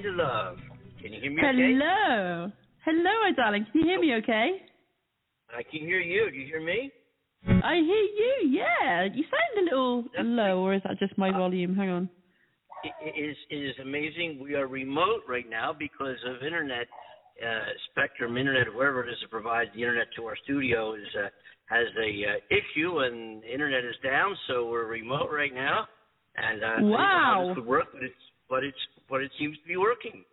Greetings Amanda Love. Can you hear me okay? Hello. Hello, my darling. Can you hear me okay? I can hear you. Do you hear me? I hear you, yeah. You sound a little That's low, or is that just my Uh, volume? Hang on. It, is it is amazing. We are remote right now because of internet, uh, Spectrum Internet, wherever it is that provides the internet to our studio, is uh, has a uh, issue and the internet is down, so we're remote right now. And uh, I didn't know how Wow. this would work, but it's but it's but it seems to be working.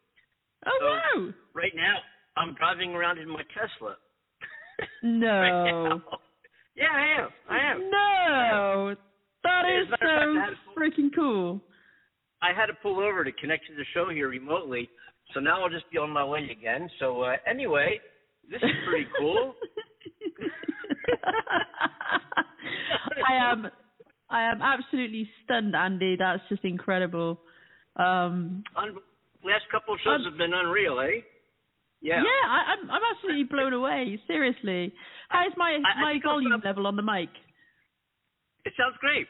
Oh, So- wow. Right now, I'm driving around in my Tesla. No. right. Yeah, I am. I am. No. That is fact, so pull- freaking cool. I had to pull over to connect to the show here remotely, so now I'll just be on my way again. So uh, anyway, this is pretty cool. I am I am absolutely stunned, Andy. That's just incredible. Um Un- last couple of shows Um, have been unreal, eh? Yeah. Yeah, I, I'm I'm absolutely blown away. Seriously, how's my I- my volume level on the mic? It sounds great.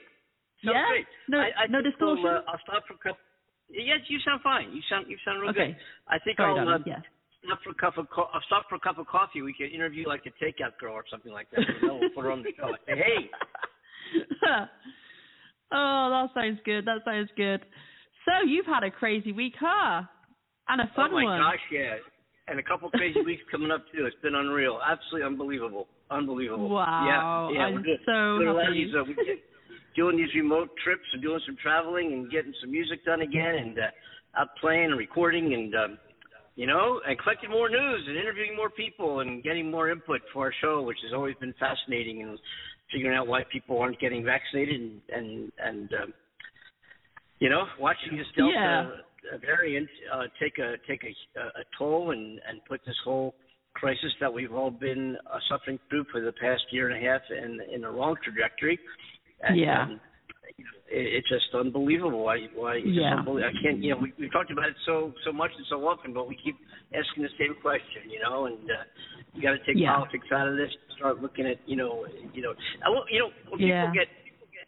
Sounds yeah, great. no I, I no think we'll, distortion. uh, I'll stop for a couple. Yes, you sound fine. You sound you sound real okay, good. I think sorry, I'll uh. Yeah. stop for a cup of co- I'll stop for a cup of coffee. We can interview like a takeout girl or something like that. We'll put her on the show. Say, hey, oh, that sounds good. That sounds good. So you've had a crazy week, huh? And a fun one. oh my one. gosh, yeah, and a couple crazy weeks coming up too. It's been unreal, absolutely unbelievable, unbelievable. Wow, yeah, yeah. I'm we're doing, so doing a lot of happy. these, uh, we get, doing these remote trips and doing some traveling and getting some music done again and uh, out playing and recording and um, you know and collecting more news and interviewing more people and getting more input for our show, which has always been fascinating and figuring out why people aren't getting vaccinated and and and um, you know watching this Delta Yeah. variant uh, take a take a, a toll and and put this whole crisis that we've all been uh, suffering through for the past year and a half in in the wrong trajectory. And, Yeah. um, you know, it, it's just unbelievable why why it's Yeah. unbelievable. I can't you know we we've talked about it so so much and so often, but we keep asking the same question, you know, and uh, you got to take Yeah. politics out of this. Start looking at you know you know I, you know when people Yeah. get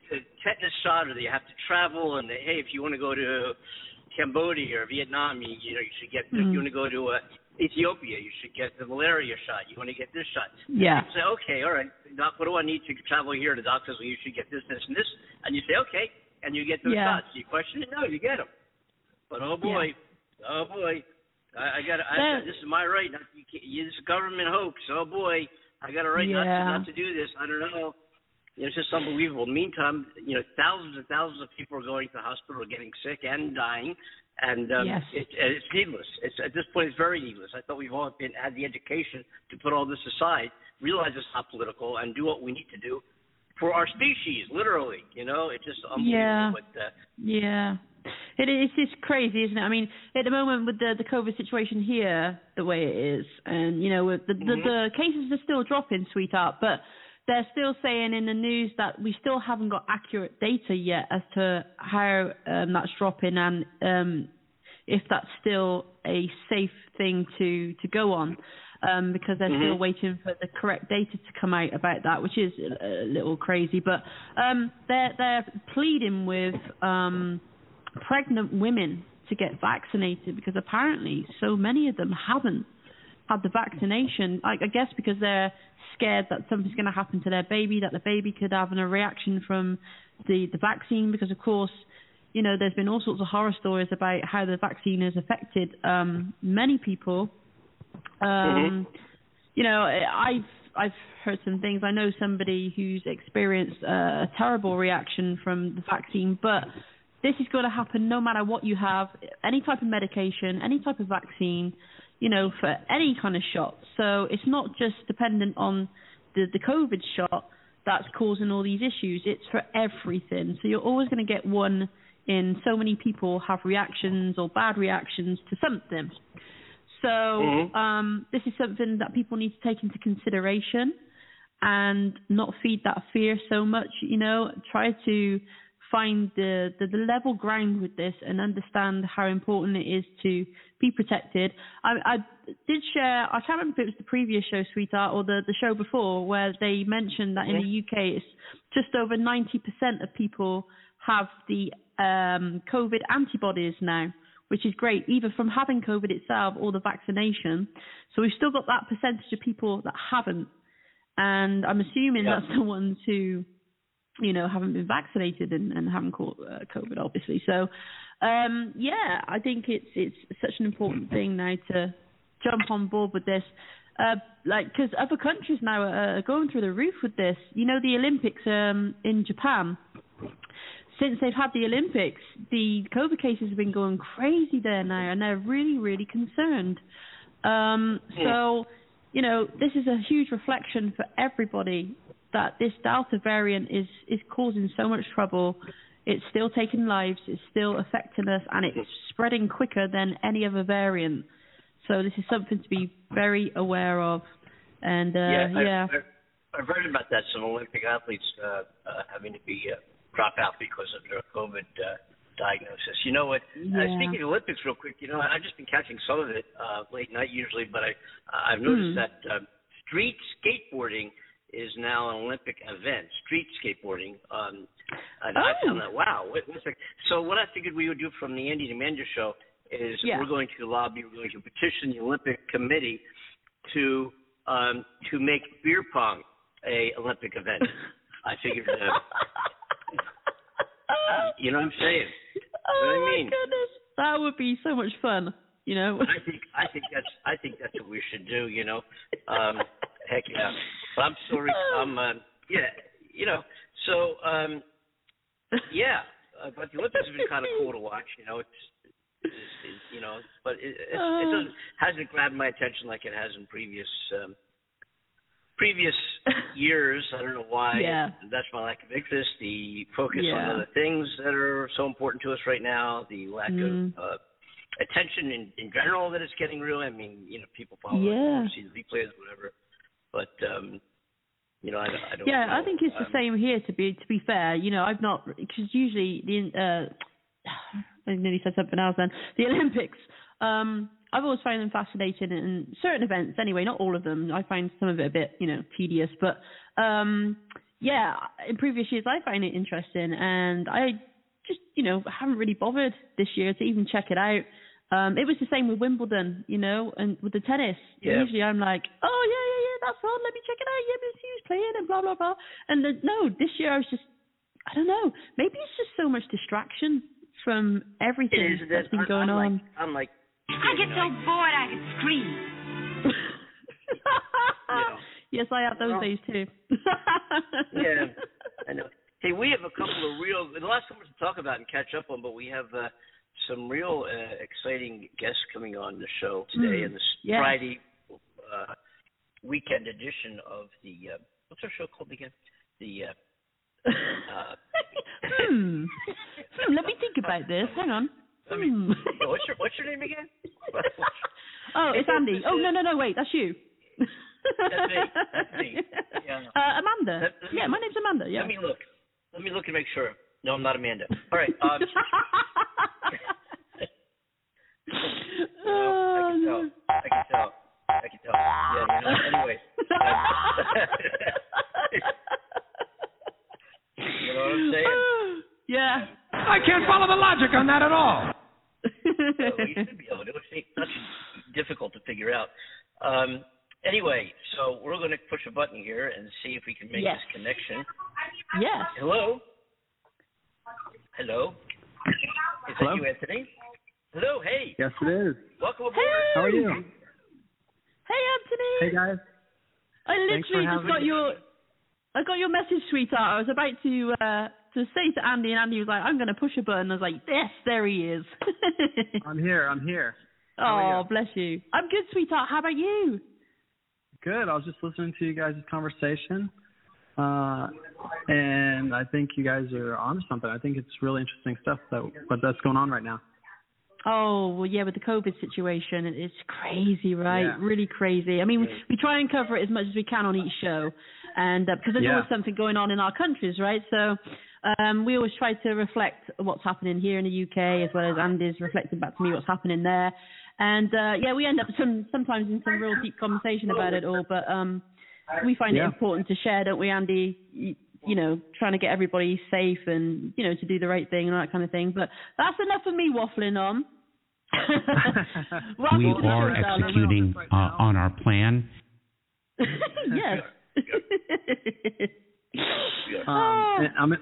the tetanus shot or they have to travel and they, hey if you want to go to Cambodia or Vietnam you, you know you should get if Mhm. you want to go to uh, Ethiopia you should get the malaria shot. You want to get this shot. Yeah. You say, okay, all right, doc, what do I need to travel here? The doctor says, well, you should get this, this, and this. And you say, okay, and you get those Yeah. shots. You question it? No, you get them. But oh boy, oh boy, I, I got I, this is my right. Not, you can't, you, this is government hoax. Oh boy, I got a right not, to, not to do this. I don't know. It's just unbelievable. Meantime, you know, thousands and thousands of people are going to the hospital, getting sick and dying, and um, Yes. it, it's needless. It's at this point, it's very needless. I thought we've all been had the education to put all this aside, realize it's not political, and do what we need to do for our species. Literally, you know, it's just unbelievable. Yeah. But, uh, Yeah. It is just crazy, isn't it? I mean, at the moment with the the COVID situation here, the way it is, and you know, with the the, the cases are still dropping, sweetheart, but they're still saying in the news that we still haven't got accurate data yet as to how um, that's dropping and um, if that's still a safe thing to to go on. Um, because they're still Mhm. waiting for the correct data to come out about that, which is a, a little crazy. But um, they're they're pleading with um, pregnant women to get vaccinated because apparently so many of them haven't had the vaccination. I, I guess because they're scared that something's going to happen to their baby, that the baby could have a reaction from the the vaccine. Because of course, you know, there's been all sorts of horror stories about how the vaccine has affected um, many people. Um, You know, I've I've heard some things. I know somebody who's experienced a terrible reaction from the vaccine, but this is going to happen no matter what you have, any type of medication, any type of vaccine, you know, for any kind of shot. So it's not just dependent on the the COVID shot that's causing all these issues. It's for everything. So you're always going to get one in so many people have reactions or bad reactions to something. So Mhm. um, this is something that people need to take into consideration and not feed that fear so much. You know, try to find the, the, the level ground with this and understand how important it is to be protected. I, I did share, I can't remember if it was the previous show, sweetheart, or the, the show before, where they mentioned that in the UK it's just over 90% of people have the um, COVID antibodies now, which is great, either from having COVID itself or the vaccination. So we've still got that percentage of people that haven't, and I'm assuming Yeah. that's the ones who, you know, haven't been vaccinated and, and haven't caught uh, COVID, obviously. So, um, yeah, I think it's it's such an important thing now to jump on board with this. Uh, like, because other countries now are, are going through the roof with this. You know, the Olympics um, in Japan since they've had the Olympics, the COVID cases have been going crazy there now, and they're really, really concerned. Um, so, you know, this is a huge reflection for everybody that this Delta variant is is causing so much trouble. It's still taking lives. It's still affecting us, and it's spreading quicker than any other variant. So this is something to be very aware of. And uh, yeah, I, yeah. I, I've heard about that. Some Olympic athletes uh, uh, having to be uh, drop out because of their COVID uh, diagnosis. You know what? Uh, speaking of Olympics, real quick, you know, I've just been catching some of it uh, late night usually, but I I've noticed Hmm. that uh, street skateboarding is now an Olympic event. Street skateboarding. Um, and I Oh. found that wow. Wait, wait a. So what I figured we would do from the Andy and Amanda show is Yeah. we're going to lobby, we're going to petition the Olympic Committee to um, to make beer pong a Olympic event. I figured, uh, you know what I'm saying? oh what I my mean? goodness, that would be so much fun. You know. I think I think that's I think that's what we should do. You know, um, heck yeah. I'm sorry. I'm uh, yeah. You know, so um, yeah. Uh, but the Olympics have been kind of cool to watch. You know, it's, it's, it's you know, but it, it's, it doesn't hasn't grabbed my attention like it has in previous um, previous years. I don't know why. Yeah. That's my lack of interest. The focus Yeah. on other things that are so important to us right now. The lack Mm. of uh, attention in, in general that it's getting real. I mean, you know, people probably Yeah. see the replays, whatever. But um, you know, I, I don't. Yeah, know. I think it's the Um, same here. To be to be fair, you know, I've not because usually the uh, I nearly said something else then. The Olympics, um, I've always found them fascinating and certain events anyway. Not all of them. I find some of it a bit you know tedious, but um, yeah, in previous years I find it interesting, and I just you know haven't really bothered this year to even check it out. Um, it was the same with Wimbledon, you know, and with the tennis. Yeah. Usually I'm like, oh yeah, yeah, yeah, that's on. Let me check it out. Yeah, but he was playing and blah blah blah. And the, no, this year I was just, I don't know. Maybe it's just so much distraction from everything is. that's been I'm, going I'm on. Like, I'm like. I get so bored I could scream. yes, I have those Well, days too. yeah, I know. Hey, we have a couple of real. The last one to talk about and catch up on, but we have uh, some real uh, exciting guests coming on the show today Mm, and this yes. Friday uh, weekend edition of the uh, what's our show called again? The uh, uh, hmm. hmm. Let me think about this. Hang on. Hmm. what's your what's your name again? oh, it's Andy. Oh no, no, no. Wait, that's you. That's me. That's me. Yeah. Uh, Amanda. Yeah, my name's Amanda. Yeah. Let me look. Let me look and make sure. No, I'm not Amanda. All right. Um, you know, I can tell. I can tell. I can tell. Yeah. You know. Anyway. You know what I'm saying? Yeah. I can't follow the logic on that at all. So we should be able to. It's not difficult to figure out. Um, anyway, so we're going to push a button here and see if we can make Yes. this connection. yes. Hello. Hello. Is Hello? that you, Anthony? Hello. Hey. Yes, it is. Welcome aboard. Hey. How are you? Hey, Anthony. Hey, guys. I Thanks for literally just got me. your I got your message, sweetheart. I was about to uh to say to Andy, and Andy was like, "I'm going to push a button." I was like, "Yes, there he is." I'm here. I'm here. oh, How are you? bless you. I'm good, sweetheart. How about you? Good. I was just listening to you guys' conversation, uh, and I think you guys are on something. I think it's really interesting stuff that what that's going on right now. Oh well, yeah, with the COVID situation, it's crazy, right? Yeah. Really crazy. I mean, we, we try and cover it as much as we can on each show, and uh, because there's Yeah. always something going on in our countries, right? So um, we always try to reflect what's happening here in the UK, as well as Andy's reflecting back to me what's happening there. And uh, yeah, we end up some sometimes in some real deep conversation about it all, but um, we find it important to share, don't we, Andy? You, you know, trying to get everybody safe and you know to do the right thing and all that kind of thing. But that's enough of me waffling on. We are show, darling. executing uh, on our plan. yes. Um, and I'm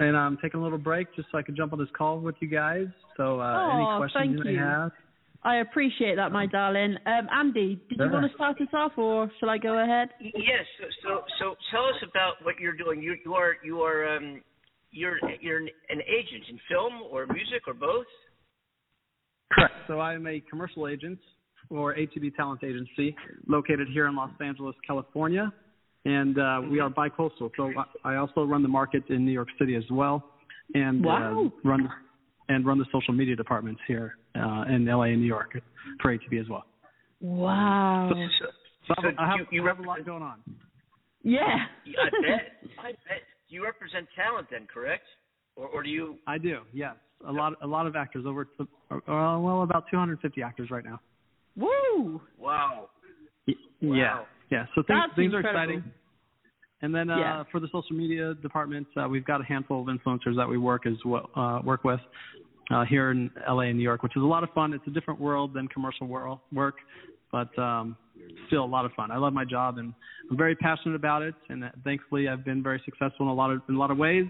and I'm taking a little break just so I can jump on this call with you guys. So uh, Oh, any questions thank you may have. I appreciate that, my darling. Um, Andy, did you Sure. want to start us off, or shall I go ahead? Yes. So, so, so tell us about what you're doing. You, you are, you are, um, you're, you're an an agent in film or music or both. Correct. So I am a commercial agent for ATB Talent Agency, located here in Los Angeles, California, and uh, we are bicoastal. So I I also run the market in New York City as well, and Wow. uh, run and run the social media departments here uh, in LA and New York for ATB as well. Wow. So, So, so I have, you, you I have a lot going on. Yeah. I bet. I bet. You represent talent then, correct? Or, or do you? I do. Yes, a lot a lot of actors over to, uh, well about 250 actors right now. Woo. Wow. Yeah, Wow. yeah. So things things are exciting. And then uh, Yeah. for the social media department, uh, we've got a handful of influencers that we work as well uh, work with uh, here in LA and New York, which is a lot of fun. It's a different world than commercial world work, but um, still a lot of fun. I love my job and I'm very passionate about it. And uh, thankfully, I've been very successful in a lot of in a lot of ways,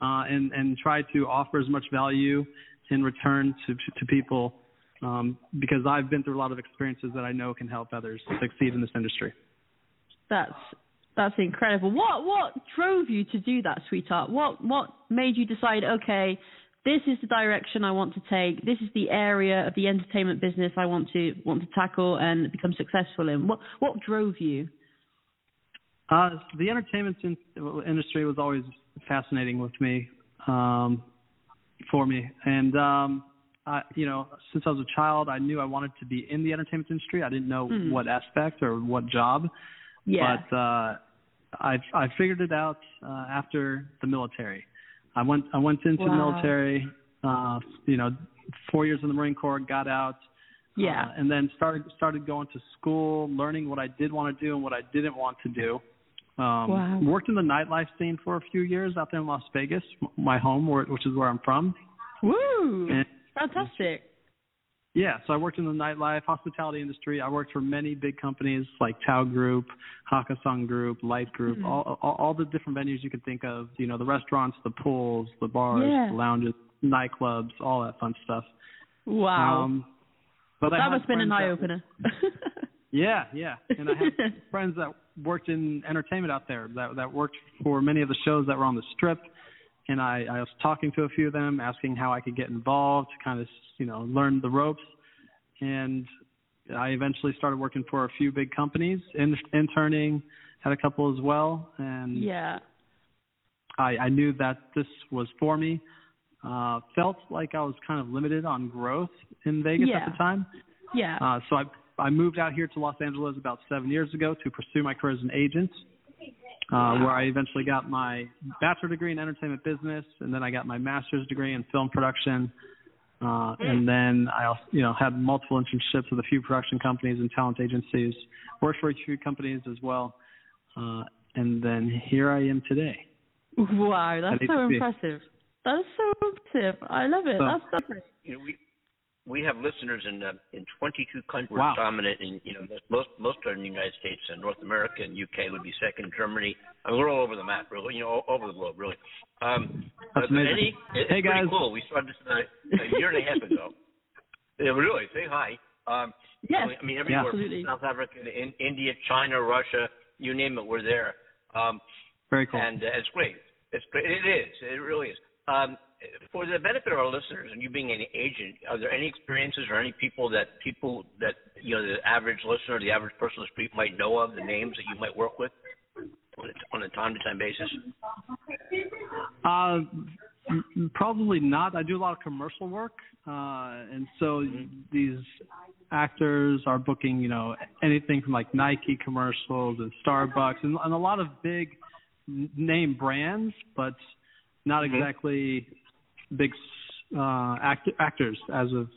uh, and and try to offer as much value in return to to people. Um, because I've been through a lot of experiences that I know can help others succeed in this industry. That's that's incredible. What what drove you to do that, sweetheart? What what made you decide? Okay, this is the direction I want to take. This is the area of the entertainment business I want to want to tackle and become successful in. What what drove you? Uh, the entertainment in- industry was always fascinating with me, um, for me, and um, I, you know, since I was a child, I knew I wanted to be in the entertainment industry. I didn't know Hmm. what aspect or what job, Yeah. but uh, I I figured it out uh, after the military. I went I went into the military, uh, you know, four years in the Marine Corps, got out, yeah. uh, and then started started going to school, learning what I did want to do and what I didn't want to do. Um, Wow. Worked in the nightlife scene for a few years out there in Las Vegas, my home, where, which is where I'm from. Woo. And Fantastic. Yeah, so I worked in the nightlife, hospitality industry. I worked for many big companies like Tao Group, Hakkasan Group, Light Group, Mhm. all, all all the different venues you could think of. You know, the restaurants, the pools, the bars, Yeah. the lounges, nightclubs, all that fun stuff. Wow. Um, but that had must have been an eye opener. Yeah, yeah. And I have friends that worked in entertainment out there that that worked for many of the shows that were on the strip. And I, I was talking to a few of them, asking how I could get involved, to kind of you know learn the ropes. And I eventually started working for a few big companies, in, interning, had a couple as well, and yeah. I, I knew that this was for me. Uh, felt like I was kind of limited on growth in Vegas Yeah. at the time. Yeah. Uh, so I I moved out here to Los Angeles about seven years ago to pursue my career as an agent, uh, where I eventually got my bachelor degree in entertainment business, and then I got my master's degree in film production. Uh, and then I also, you know, had multiple internships with a few production companies and talent agencies. Worked for a few companies as well. Uh, and then here I am today. Wow, that's so impressive. That's so impressive. I love it. So- that's that's great. You know, we we have listeners in uh, in 22 countries. Wow. Dominant in you know most most are in the United States and North America and UK would be second. Germany. I mean, we're all over the map, really. You know, all over the globe, really. Um, That's but amazing. Any, it's Hey, pretty guys. cool. We started this uh, a year and a half ago. Yeah, really. Say hi. Um, Yes. I mean, everywhere. absolutely. South Africa, in, India, China, Russia, you name it, we're there. Um, Very cool. and uh, it's great. It's great. It is. It really is. Um, for the benefit of our listeners, and you being an agent, are there any experiences or any people that people that you know the average listener, the average person on the street might know of, the names that you might work with on a, time-to-time basis? Uh, probably not. I do a lot of commercial work, uh, and so these actors are booking, you know, anything from like Nike commercials and Starbucks and, and a lot of big name brands, but not Mhm. exactly big uh, act- actors as of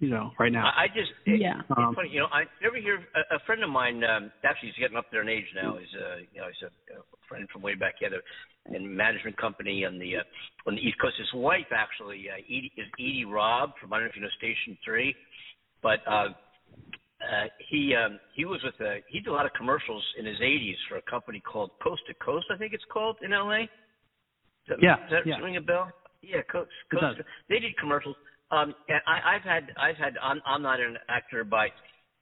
you know, right now. I I just it, Yeah. It's Um, funny, you know. I never hear a, a friend of mine. Um, actually, he's getting up there in age now. He's a you know he's a, a friend from way back. He had a, a management company on the uh, on the East Coast. His wife actually uh, Edie, is Edie Robb from I don't know if you know Station Three, but uh, uh, he um, he was with a he did a lot of commercials in his 80s for a company called Coast to Coast. I think it's called in LA. Does that, Yeah, does that yeah. ring a bell? Yeah, Coast does. they did commercials. Um, and I, I've had, I've had, I'm, I'm not an actor by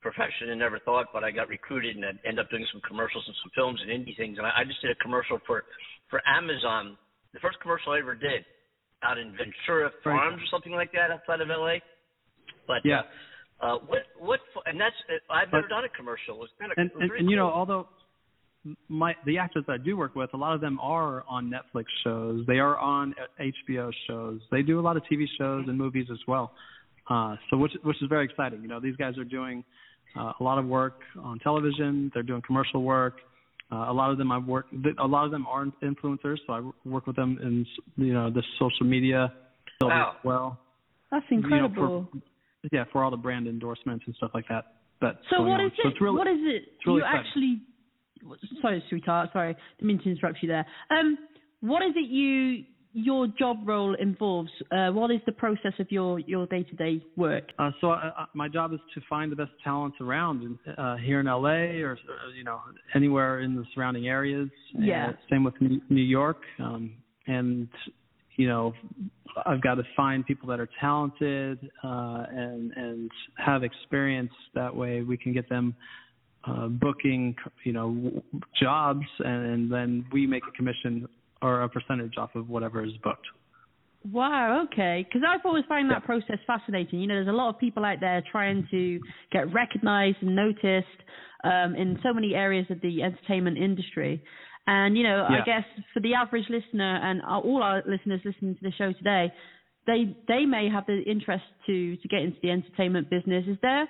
profession and never thought, but I got recruited and I ended up doing some commercials and some films and indie things. And I, I just did a commercial for, for Amazon, the first commercial I ever did, out in Ventura Farms or something like that outside of LA. But Yeah. uh, uh, what, what, and that's, uh, I've But- never done a commercial. It's kind of, and and, and you know, although my the actors that I do work with, a lot of them are on Netflix shows. They are on HBO shows. They do a lot of TV shows and movies as well. Uh, so which which is very exciting. You know, these guys are doing uh, a lot of work on television. They're doing commercial work. Uh, a lot of them I've worked. A lot of them are influencers, so I work with them in you know the social media Wow. as well. That's You know, incredible. for, yeah, for all the brand endorsements and stuff like that. That's so going what on. is So it? really, what is it? really you exciting. actually. Sorry, sweetheart. Sorry, didn't mean to interrupt you there. Um, what is it you your job role involves? Uh, what is the process of your your day to day work? Uh, so uh, uh, my job is to find the best talents around in, uh, here in LA or you know anywhere in the surrounding areas. Yeah. And same with New New York, um, and you know I've got to find people that are talented uh, and and have experience. That way we can get them uh, booking you know jobs, and, and then we make a commission or a percentage off of whatever is booked. Wow, okay. Because I've always found that Yeah. process fascinating. You know, there's a lot of people out there trying to get recognized and noticed um, in so many areas of the entertainment industry. And, you know, I guess for the average listener and all our listeners listening to the show today, they they may have the interest to to get into the entertainment business. Is there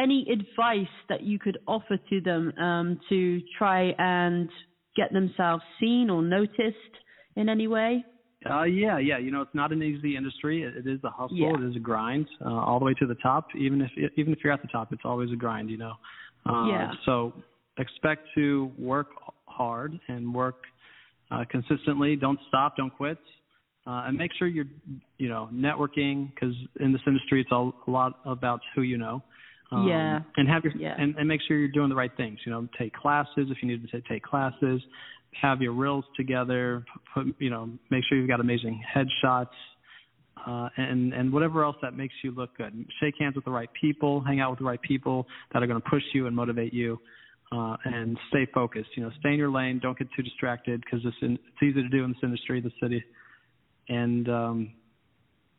any advice that you could offer to them um, to try and get themselves seen or noticed in any way? Uh, yeah, yeah. You know, it's not an easy industry. It, it is a hustle. Yeah. It is a grind, uh, all the way to the top. Even if even if you're at the top, it's always a grind. You know. Uh, Yeah. So expect to work hard and work uh, consistently. Don't stop. Don't quit. Uh, and make sure you're, you know, networking because in this industry, it's all, a lot about who you know. Um, Yeah. And have your Yeah. and, and make sure you're doing the right things. You know, take classes if you need to take classes. Have your reels together. Put, you know, make sure you've got amazing headshots. Uh, and and whatever else that makes you look good. Shake hands with the right people. Hang out with the right people that are going to push you and motivate you. Uh, and stay focused. You know, stay in your lane. Don't get too distracted because it's it's easy to do in this industry, the city. And um,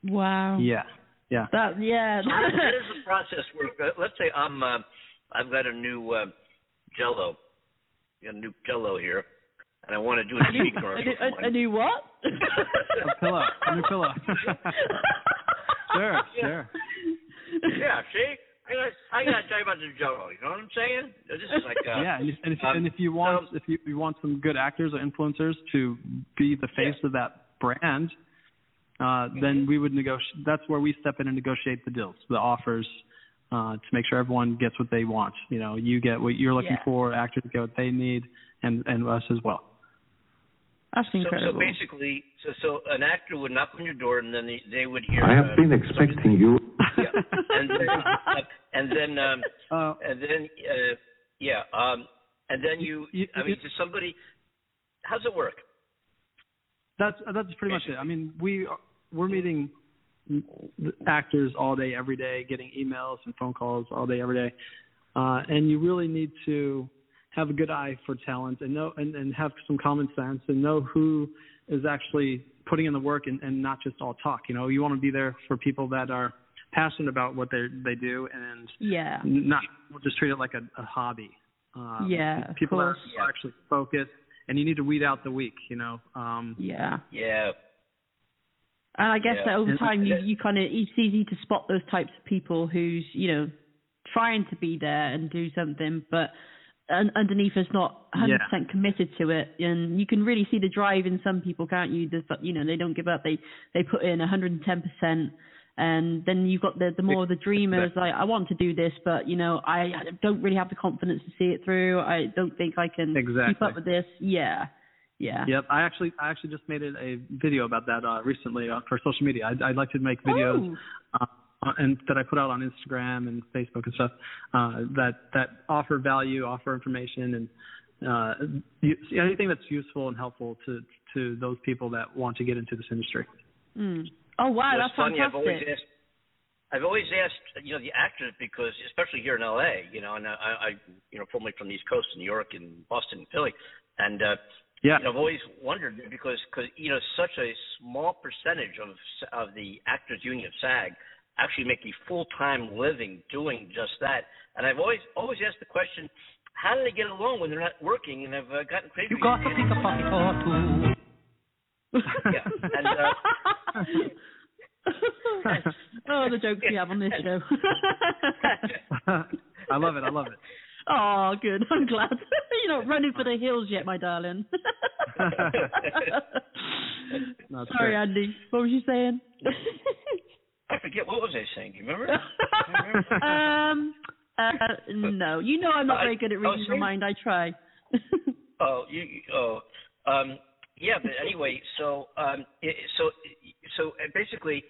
Wow. yeah, yeah. That yeah. How does the process work? Uh, Let's say I'm uh, I've got a new uh, Jello, got a new Jello here, and I want to do a TV a, commercial. new- a, a new what? A pillow, a new pillow. sure, Yeah. sure. yeah, see, I gotta, tell you about the Jello. You know what I'm saying? This is like uh, yeah, and if, and if, um, and if you want so- if you, you want some good actors or influencers to be the face of that brand, uh, then we would negotiate. That's where we step in and negotiate the deals, the offers, uh, to make sure everyone gets what they want. You know, you get what you're looking Yeah. for, actors get what they need, and and us as well. That's so, incredible. so basically, so so an actor would knock on your door, and then they, they would hear. I have uh, been expecting you. Yeah, and then and then um, Uh, and then uh, yeah, um, and then you. You- I mean, you- does somebody? How's it work? That's that's pretty much it. I mean, we are- we're meeting actors all day, every day, getting emails and phone calls all day, every day, uh, and you really need to have a good eye for talent and know and, and have some common sense and know who is actually putting in the work and, and not just all talk. You know, you want to be there for people that are passionate about what they they do and yeah. not just treat it like a, a hobby. Um, Yeah, people that are actually focused, and you need to weed out the weak. You know. Um, Yeah. Yeah. And I guess Yeah. that over time you, you kind of it's easy to spot those types of people who's you know trying to be there and do something, but un- underneath is not 100% committed to it, and you can really see the drive in some people, can't you? There's, you know, they don't give up. They they put in 110%, and then you've got the the more the dreamers like I want to do this, but you know I don't really have the confidence to see it through. I don't think I can exactly. keep up with this. Yeah, yeah. Yep. I actually I actually just made a video about that uh, recently uh, for social media. I'd, I'd like to make videos. Oh. Uh, and that I put out on Instagram and Facebook and stuff uh, that that offer value, offer information, and uh, you, anything that's useful and helpful to to those people that want to get into this industry. Mm. Oh wow, Well, that's funny. fantastic. I've always asked. I've always asked, you know, the actors because, especially here in LA, you know, and I, I you know, formerly from the East Coast, in New York, and Boston, and Philly, and uh, Yeah. you know, I've always wondered because, cause, you know, such a small percentage of of the Actors Union of SAG actually make a full time living doing just that, and I've always always asked the question, how do they get along when they're not working and I've uh, gotten crazy? You got to think a pocket or two. Yeah, and, uh, oh, the jokes we have on this show. I love it. I love it. Oh, good. I'm glad. You're not running for the hills yet, my darling. Sorry, great. Andy. What was you saying? I forget what was I saying. Do you remember? um, uh, no. You know I'm not I- very good at I was reading your saying- mind. I try. Oh, you. you- Oh, um, yeah. But anyway, so um, it, so so uh, basically,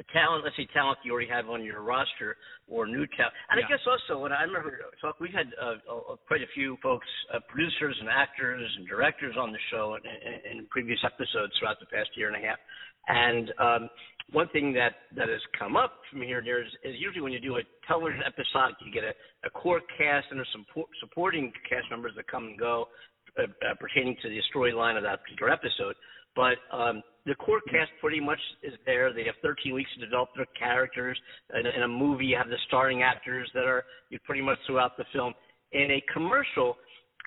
a talent. Let's say talent you already have on your roster or new talent. And I guess also, when I remember talk, we had uh, uh, quite a few folks, uh, producers and actors and directors on the show in, in, in previous episodes throughout the past year and a half. And um, one thing that that has come up from here and there is, is usually when you do a television episodic, you get a, a core cast and there's some por- supporting cast members that come and go uh, uh, pertaining to the storyline of that particular episode. But um, the core cast pretty much is there. They have 13 weeks to develop their characters. In, in a movie, you have the starring actors that are you pretty much throughout the film. In a commercial,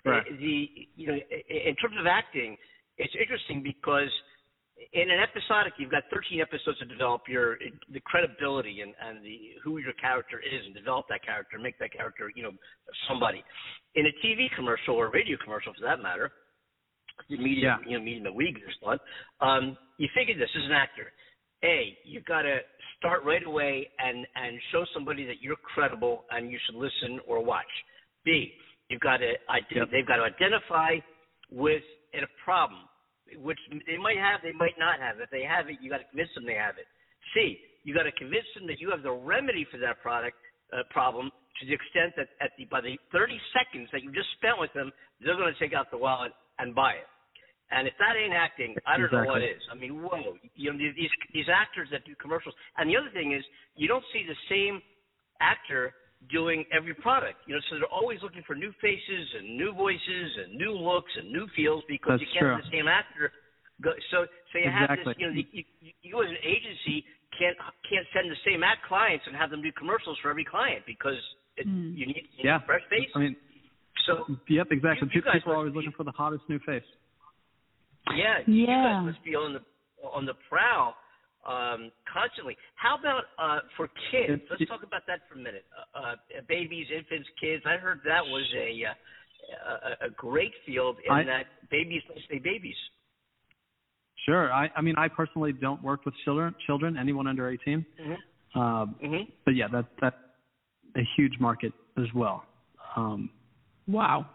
Right. the you know in terms of acting, it's interesting because in an episodic, you've got 13 episodes to develop your the credibility and and the who your character is and develop that character, make that character you know somebody. In a TV commercial or radio commercial, for that matter, the media Yeah. you know that we exist on, um, you figure this as an actor. A, you've got to start right away and and show somebody that you're credible and you should listen or watch. B, you've got to Yep. they've got to identify with a problem, which they might have, they might not have. If they have it, you got to convince them they have it. C, you got to convince them that you have the remedy for that product uh, problem to the extent that at the by the 30 seconds that you just spent with them, they're going to take out the wallet and buy it. And if that ain't acting, I don't know what Exactly. is. I mean, whoa! You know these these actors that do commercials. And the other thing is, you don't see the same actor doing every product. You know, so they're always looking for new faces and new voices and new looks and new feels because That's you can't true. have the same actor. Go, so so you have this. You know, you, you, you as an agency can't can't send the same act clients and have them do commercials for every client because it, Mm. you need, you Yeah. need fresh face. I mean, so yep, exactly. You- you People are always be- looking for the hottest new face. Yeah, you Yeah. guys must be on the on the prowl um, constantly. How about uh, for kids? Let's it- talk about that for a minute. Uh, uh, babies, infants, kids. I heard that was a uh, a, a great field in I- that babies don't stay babies. Sure. I, I mean, I personally don't work with children, children, anyone under 18. Mm-hmm. Um, Mm-hmm. but yeah, that that's a huge market as well. Um, wow.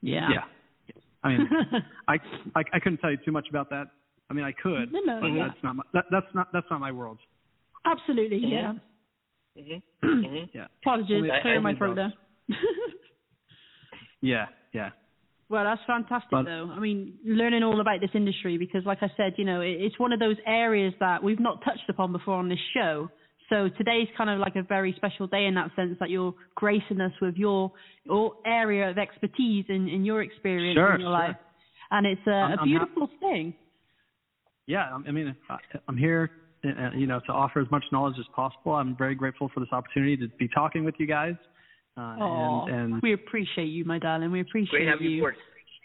Yeah. yeah. I mean, I, I I couldn't tell you too much about that. I mean, I could, No, no, but yeah. that's not my, that, that's not that's not my world. Absolutely. Yeah. Mm-hmm. mm-hmm. Yeah. Apologies, Only- clearing my throat there. Yeah, yeah. Well, that's fantastic, But- though. I mean, learning all about this industry because, like I said, you know, it, it's one of those areas that we've not touched upon before on this show. So today's kind of like a very special day in that sense that you're gracing us with your your area of expertise in, in your experience Sure, in your sure. life, and it's a, I'm- a I'm hap- beautiful thing. Yeah, I mean, I- I'm here, uh, you know, to offer as much knowledge as possible. I'm very grateful for this opportunity to be talking with you guys. Uh, Oh, and, and we appreciate you, my darling. We appreciate Great you you. aboard.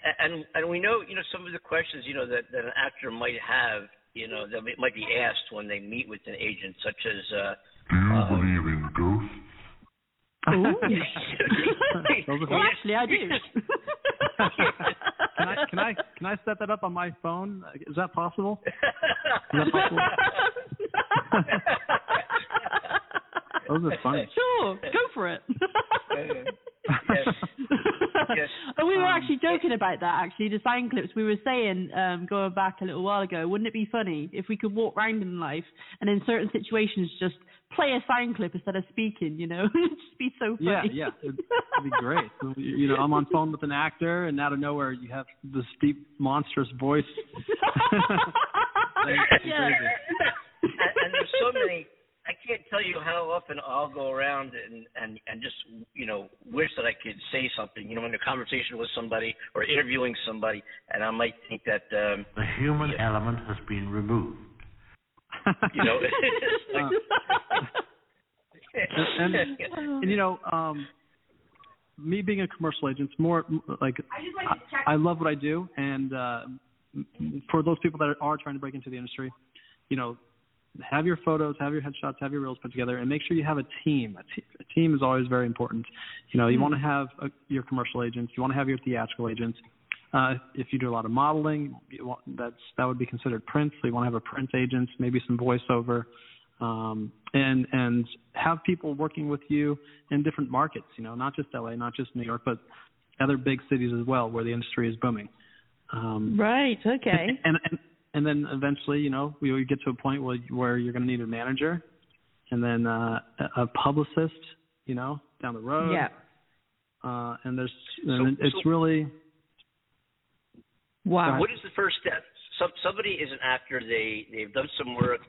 A- And and we know you know some of the questions you know that that an actor might have you know that might be asked when they meet with an agent, such as uh, Do you uh, believe in ghosts? Ooh. Those are well, actually, I do. can I can I can I set that up on my phone? Is that possible? Is that possible? Those are funny. Sure, go for it. yes. Yes. And we were Um, actually joking about that. Actually, the sign clips we were saying um, going back a little while ago. Wouldn't it be funny if we could walk around in life and in certain situations just play a sign clip instead of speaking? You know, it'd just be so funny. Yeah, yeah, it'd, it'd be great. You know, I'm on phone with an actor, and out of nowhere, you have this deep, monstrous voice. yeah. and, and there's so many. I can't tell you how often I'll go around and and and just you know wish that I could say something. You know, in a conversation with somebody or interviewing somebody, and I might think that um, The human element has been removed. you know. it's like, and, and, and you know, um, me being a commercial agent, it's more like I, I love what I do, and uh, for those people that are trying to break into the industry, you know, have your photos, have your headshots, have your reels put together, and make sure you have a team. A, te- a team is always very important. You know, you want to have a, your commercial agents, you want to have your theatrical agents. Uh, if you do a lot of modeling, you want, that's that would be considered print. So you want to have a print agent, maybe some voiceover, um, and and have people working with you in different markets. You know, not just LA, not just New York, but other big cities as well, where the industry is booming. Um, Right. Okay. and, and and then eventually, you know, we would get to a point where where you're going to need a manager, and then uh, a a publicist, you know, down the road. Yeah. Uh, and there's and it's so- really Wow. what is the first step? Some somebody is an actor. They they've done some work.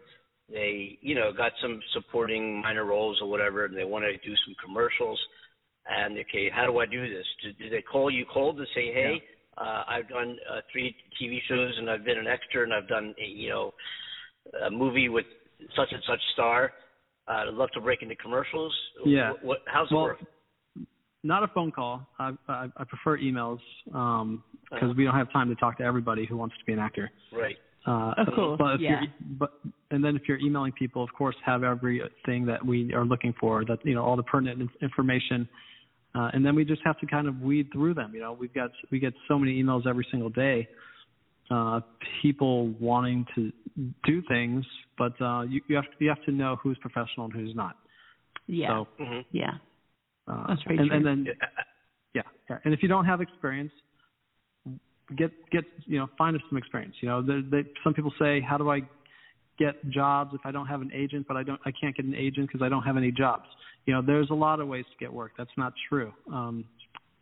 They you know got some supporting minor roles or whatever, and they want to do some commercials. And okay, how do I do this? Do, do they call you cold to say, hey, uh, I've done uh, three TV shows and I've been an extra and I've done a, you know a movie with such and such star. Uh, I'd love to break into commercials. Yeah. What, what how's it work? not a phone call. I I, I prefer emails um, because Uh-huh. we don't have time to talk to everybody who wants to be an actor. Right. Uh, Of course, but if yeah. you're, but and then if you're emailing people, of course, have everything that we are looking for. That you know all the pertinent information, uh, and then we just have to kind of weed through them. You know, we've got we get so many emails every single day, uh, people wanting to do things, but uh, you you have you have to know who's professional and who's not. Yeah. So, hmm yeah. uh, That's very and, true. and then yeah, yeah, and if you don't have experience, get get you know find some experience. You know, they, they, some people say, how do I get jobs if I don't have an agent? But I don't, I can't get an agent because I don't have any jobs. You know, there's a lot of ways to get work. That's not true. Um,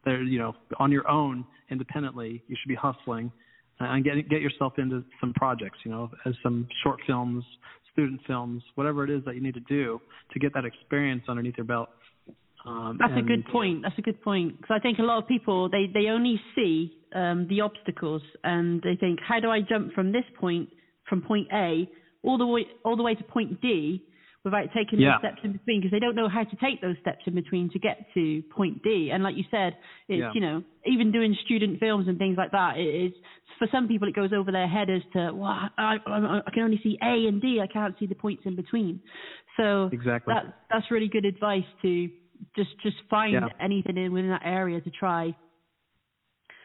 there, you know, on your own, independently, you should be hustling and get get yourself into some projects. You know, as some short films, student films, whatever it is that you need to do to get that experience underneath your belt. Um, That's a good point. That's a good point because I think a lot of people they they only see um, the obstacles and they think, how do I jump from this point from point A all the way all the way to point D without taking Yeah. those steps in between because they don't know how to take those steps in between to get to point D. And like you said, it's Yeah. you know even doing student films and things like that. It is for some people it goes over their head as to well I, I, I can only see A and D. I can't see the points in between. So Exactly. that that's really good advice to just just find Yeah. anything in within that area to try.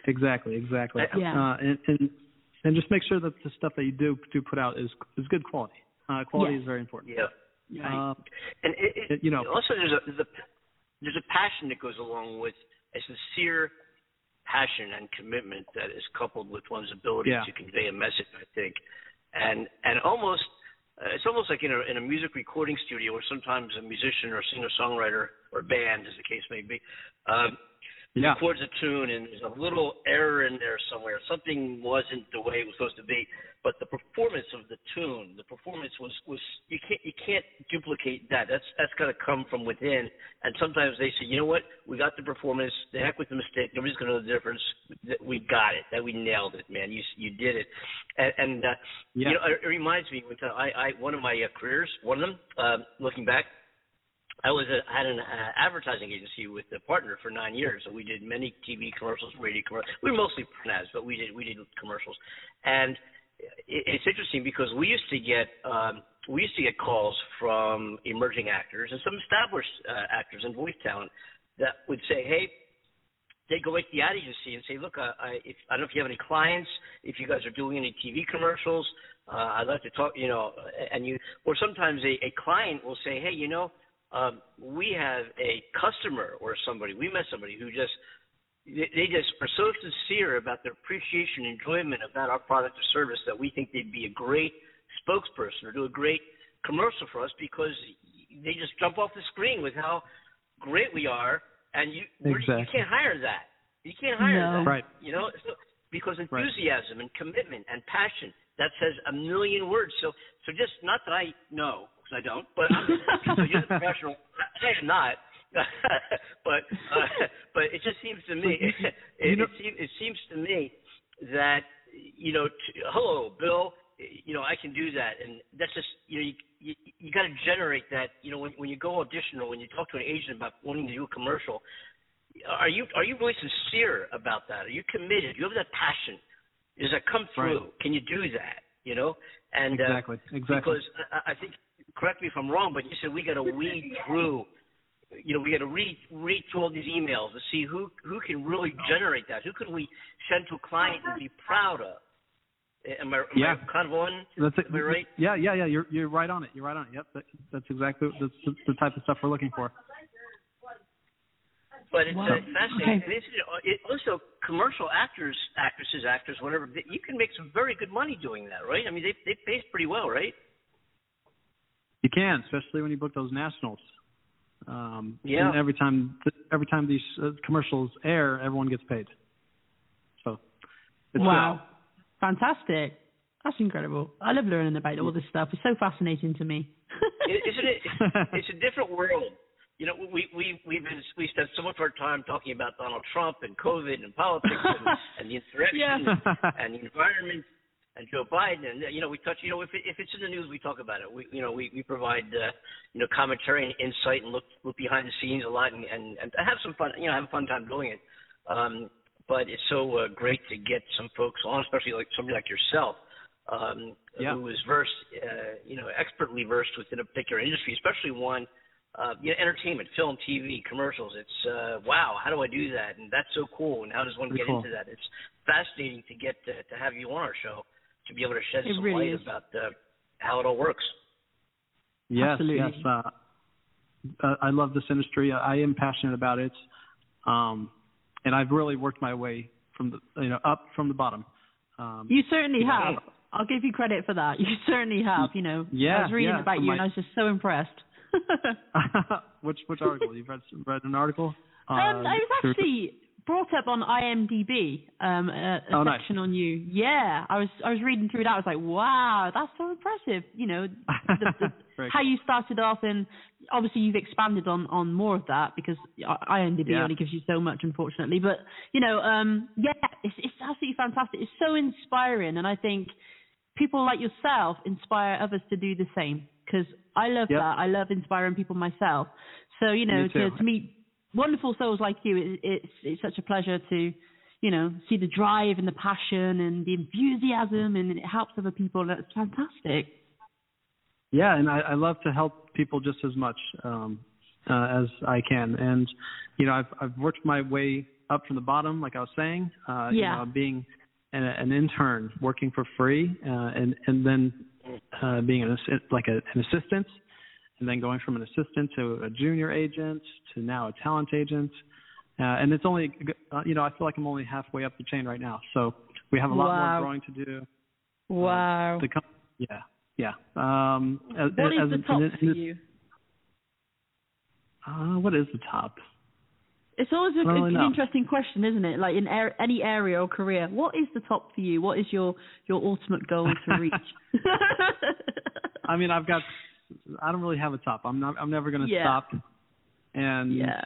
Exactly, exactly. Yeah. Uh, and, and and just make sure that the stuff that you do do put out is is good quality. Uh, quality Yes. is very important. Yeah. Uh, And it, it, you know- also there's a there's a there's a passion that goes along with a sincere passion and commitment that is coupled with one's ability Yeah. to convey a message. I think, and and almost uh, it's almost like in a in a music recording studio, where sometimes a musician or singer songwriter or band, as the case may be, um, yeah. records a tune and there's a little error in there somewhere. Something wasn't the way it was supposed to be, but the performance of the tune, the performance was was you can't you can't duplicate that. That's that's got to come from within. And sometimes they say, you know what, we got the performance. The heck with the mistake. Nobody's gonna know the difference. We got it. That we nailed it, man. You you did it. And, and uh, Yeah. you know, it, it reminds me when I I one of my uh, careers, one of them, uh, looking back. I was a, had an uh, advertising agency with a partner for nine years, so we did many TV commercials, radio commercials. We were mostly ads, but we did we did commercials. And it, it's interesting because we used to get um, we used to get calls from emerging actors and some established uh, actors and voice talent that would say, "Hey, they go to the ad agency and say, look, uh, I, if, I don't know if you have any clients, if you guys are doing any TV commercials, uh, I'd like to talk, you know, and you, or sometimes a, a client will say, hey, you know, um, we have a customer or somebody, we met somebody who just, they, they just are so sincere about their appreciation and enjoyment about our product or service that we think they'd be a great spokesperson or do a great commercial for us because they just jump off the screen with how great we are and you exactly. you can't hire that. You can't hire no. that. Right. You know, so, because enthusiasm right. and commitment and passion that says a million words. So so just not that I know because I don't, but I'm so you're a professional. I'm not. but uh, but it just seems to me it, it, it, seems, it seems to me that you know to, hello Bill you know I can do that and that's just you know you you, you got to generate that. You know, when when you go audition or when you talk to an agent about wanting to do a commercial, are you are you really sincere about that? Are you committed? Do you have that passion? Does that come through? Right. Can you do that? You know, and exactly, uh, exactly. Because I, I think, correct me if I'm wrong, but you said we got to weed through. You know, we got to read read through all these emails to see who who can really generate that. Who can we send to a client and be proud of? Am I, am yeah. I kind of on? That's it. Right? Yeah, yeah, yeah. You're you're right on it. You're right on it. Yep. That, that's exactly that's the, the type of stuff we're looking for. But it's wow. uh, fascinating. Okay. It's, it, also, commercial actors, actresses, actors, whatever, you can make some very good money doing that, right? I mean, they they pay pretty well, right? You can, especially when you book those nationals. Um, yeah. And every time every time these uh, commercials air, everyone gets paid. So. It's wow. Good. Fantastic. That's incredible. I love learning about all this stuff. It's so fascinating to me. Isn't it? It's a different world. You know, we we we've been we spent so much of our time talking about Donald Trump and COVID and politics and, and the insurrection yeah. and the environment and Joe Biden and you know we touch you know if it, if it's in the news we talk about it. We you know we we provide uh, you know commentary and insight and look look behind the scenes a lot and and, and have some fun you know have a fun time doing it. Um, but it's so uh, great to get some folks on, especially like somebody like yourself, um, yeah. who is versed, uh, you know, expertly versed within a particular industry, especially one, uh, you know, entertainment, film, TV, commercials. It's uh, wow, how do I do that? And that's so cool. And how does one Pretty get cool. into that? It's fascinating to get to, to have you on our show to be able to shed it some really light is. about uh, how it all works. Yes, Absolutely. yes. Uh, I love this industry. I am passionate about it, um, and I've really worked my way from the you know up from the bottom. Um, You certainly Yeah. have. I'll give you credit for that. You certainly have. You know, Yeah, I was reading yeah, about you my- and I was just so impressed. which which article? You've read read an article? Um, I was actually brought up on IMDb, um, a, a Oh, nice. section on you. Yeah, I was I was reading through that. I was like, wow, that's so impressive. You know, the, the, how you started off, and obviously you've expanded on on more of that because I- IMDb Yeah. only gives you so much, unfortunately. But you know, um, yeah, it's it's absolutely fantastic. It's so inspiring, and I think people like yourself inspire others to do the same. Because I love Yep. that. I love inspiring people myself. So you know, Me to to meet wonderful souls like you, it, it's it's such a pleasure to, you know, see the drive and the passion and the enthusiasm, and it helps other people. That's fantastic. Yeah, and I, I love to help people just as much um, uh, as I can. And you know, I've I've worked my way up from the bottom, like I was saying. Uh, You Yeah. know, being an, an intern, working for free, uh, and and then uh, being an like a, an assistant, and then going from an assistant to a junior agent to now a talent agent. Uh, and it's only, uh, you know, I feel like I'm only halfway up the chain right now. So we have a lot Wow. more growing to do. Wow. The com- yeah, yeah. Um, as, what is as the top an- for you? Uh, what is the top? It's always a, really an know. interesting question, isn't it? Like in er, any area or career, what is the top for you? What is your your ultimate goal to reach? I mean, I've got. I don't really have a top. I'm not. I'm never going to Yeah. stop. And yeah,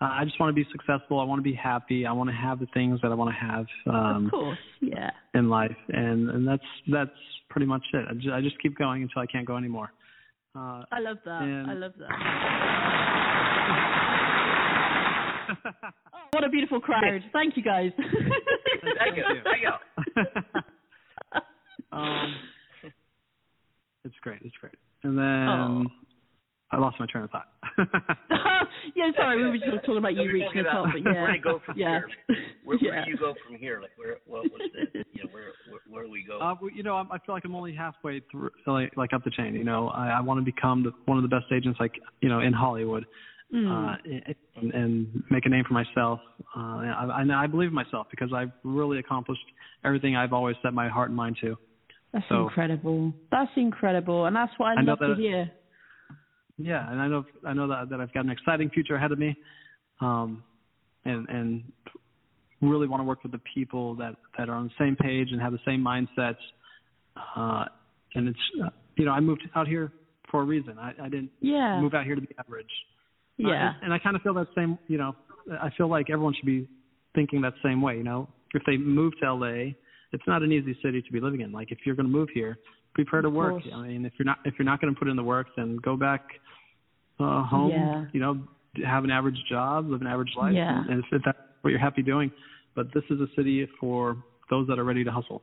uh, I just want to be successful. I want to be happy. I want to have the things that I want to have um, of course. Yeah. in life, and and that's that's pretty much it. I just, I just keep going until I can't go anymore. Uh, I love that. And- I love that. what a beautiful crowd. Thank you guys. Thank you. Thank you. um, it's great. It's great. And then Oh. I lost my train of thought. yeah, sorry, we were just talking about you reaching the talking top, about but yeah. where to go from yeah. here. Where, where yeah. do you go from here? Like where? What was the? You know, where, where where do we go? Uh, you know, I'm- I feel like I'm only halfway through, like, like up the chain. You know, I, I want to become the, one of the best agents, like you know, in Hollywood, Mm. uh, and, and make a name for myself. Uh, and I, and I believe in myself because I've really accomplished everything I've always set my heart and mind to. That's so- incredible. That's incredible, and that's what I, I love to hear. Yeah, and I know I know that that I've got an exciting future ahead of me, um, and and really want to work with the people that that are on the same page and have the same mindsets. Uh, and it's uh, you know I moved out here for a reason. I, I didn't Yeah. move out here to be average. Uh, Yeah. and, and I kind of feel that same. You know, I feel like everyone should be thinking that same way. You know, if they move to LA, it's not an easy city to be living in. Like if you're going to move here, prepare to Of work. course. I mean, if you're not if you're not going to put in the work, then go back uh, home. Yeah. You know, have an average job, live an average life, Yeah. and, and if, if that's what you're happy doing. But this is a city for those that are ready to hustle.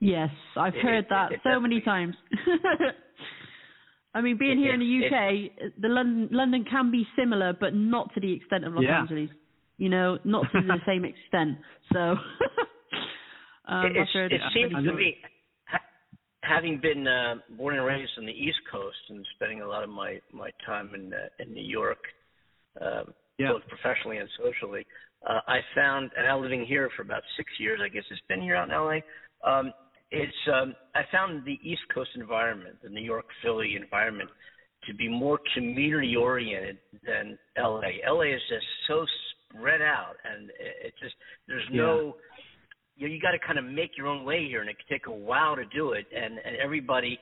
Yes, I've It- heard that it so many definitely- times. I mean, being here in the It- UK, the London London can be similar, but not to the extent of Los Yeah. Angeles. You know, not to the same extent. So, um, it, I've it it seems to me, ha- having been uh, born and raised on the East Coast and spending a lot of my my time in uh, in New York, um, Yeah. both professionally and socially, uh, I found, and now living here for about six years, I guess it's been here out in LA. Um, it's um, I found the East Coast environment, the New York Philly environment, to be more community oriented than LA. LA is just so spread out, and it, it just there's no you know, you got to kind of make your own way here, and it can take a while to do it. And and everybody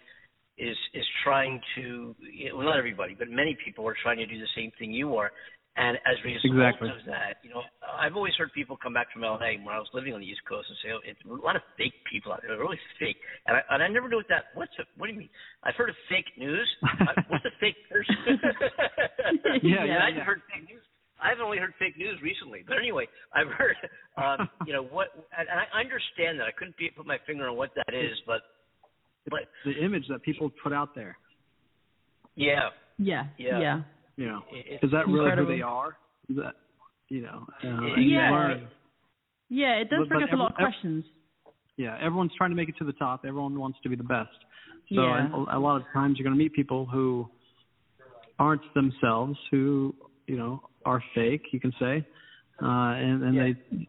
is is trying to well, not everybody, but many people are trying to do the same thing you are. And as a result Exactly. of that, you know, I've always heard people come back from LA when I was living on the East Coast and say, "Oh, it's a lot of fake people out there. They're really fake." And I and I never knew what that. What's a, what do you mean? I've heard of fake news. I- what's a fake person? Yeah, yeah, I haven't heard fake news. I've only heard fake news recently, but anyway, I've heard, um, you know, what, and, and I understand that. I couldn't be, put my finger on what that is, but, but The image that people put out there. yeah, yeah, Yeah. yeah, You know, It- is that really incredible. who they are? Is that you know? Uh, Yeah. you Yeah. learn- yeah. It does But- bring but up a lot of every- questions. yeah, everyone's trying to make it to the top. Everyone wants to be the best. So Yeah. a, a lot of times you're going to meet people who aren't themselves, who you know are fake. You can say, uh, and and Yeah. they,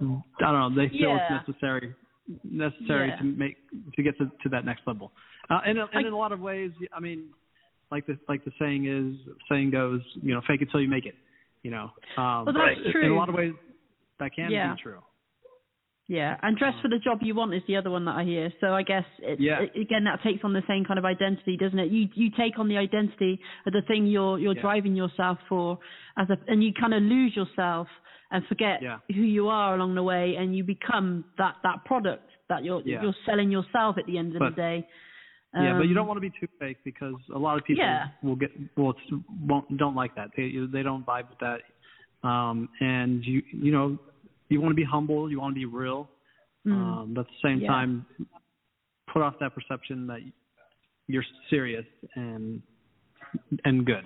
I don't know, they feel Yeah. it's necessary necessary Yeah. to make to get to to that next level. Uh, and and in a lot of ways, I mean, like the like the saying is saying goes, you know, fake it till you make it. You know, um, Well, that's Right. in- a lot of ways, that can be true. Yeah, and dress for the job you want is the other one that I hear. So I guess it, Yeah. it- again that takes on the same kind of identity, doesn't it? You you take on the identity of the thing you're you're Yeah. driving yourself for, as a and you kind of lose yourself and forget Yeah. who you are along the way, and you become that that product that you're you're selling yourself at the end of But- the day. yeah, but you don't Um, want to be too fake because a lot of people Yeah. will get well won't don't like that. They they don't vibe with that. Um, and you you know you want to be humble. You want to be real. mm. Um, but at the same Yeah. time, put off that perception that you're serious and and good.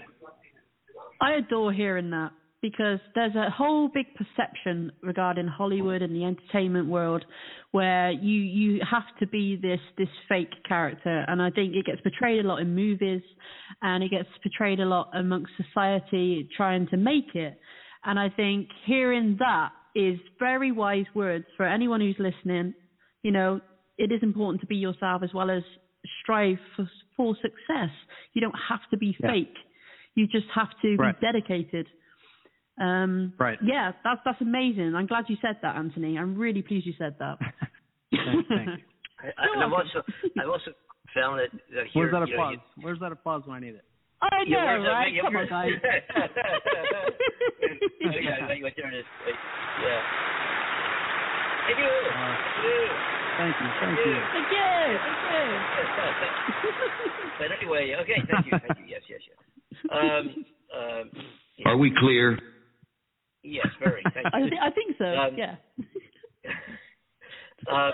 I adore hearing that because there's a whole big perception regarding Hollywood and the entertainment world where you you have to be this this fake character and I think it gets portrayed a lot in movies and it gets portrayed a lot amongst society trying to make it and I think hearing that is very wise words for anyone who's listening you know it is important to be yourself as well as strive for, for success you don't have to be Yeah. fake you just have to Right. be dedicated. Um, Right. Yeah, that's that's amazing. I'm glad you said that, Anthony. I'm really pleased you said that. Thank, thank you. I, I, and I've also, I've also found that that here, Where's that you know, applause? Where's that applause when I need it? I know, Yeah, right? yeah, Come on, guys. yeah, yeah, right, right there it is. Right, Yeah. Thank you. Uh, Thank you. Thank you. Thank you. Thank you. But anyway, okay, thank you, thank you. Yes, yes, yes. Um, um, Are we clear? yes, very. Thank I, you. thi- I think so. Um, yeah. uh,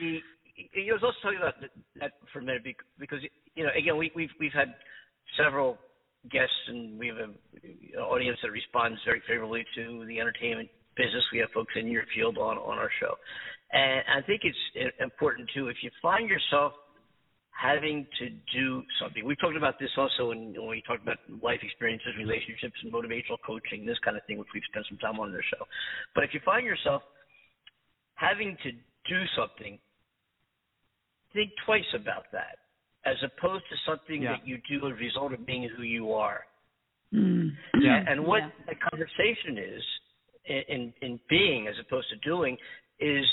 the you was also talking about that, that for a minute because you know again we we've we've had several guests, and we have an audience that responds very favorably to the entertainment business. We have folks in your field on on our show, and I think it's important too. If you find yourself having to do something, we talked about this also when, when we talked about life experiences, relationships, and motivational coaching, this kind of thing, which we've spent some time on their show. But if you find yourself having to do something, think twice about that, as opposed to something Yeah. that you do as a result of being who you are. Mm. Yeah. And what Yeah. the conversation is in, in in being as opposed to doing is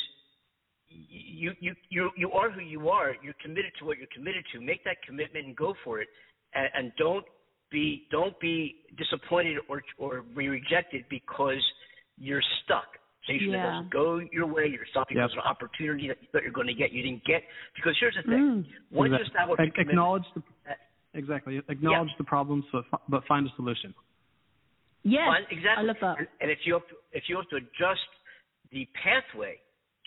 you you you you are who you are. You're committed to what you're committed to. Make that commitment and go for it. And, and don't be don't be disappointed or or be rejected because you're stuck. Situation that Yeah. doesn't go your way. You're stuck because Yep. an opportunity that you thought you're going to get. You didn't get because here's the thing. Mm. Once you Exactly. establish a commitment, acknowledge the exactly acknowledge the problems, but but find a solution. Yes, Fine, exactly. I love that. And, and if you have to, if you have to adjust the pathway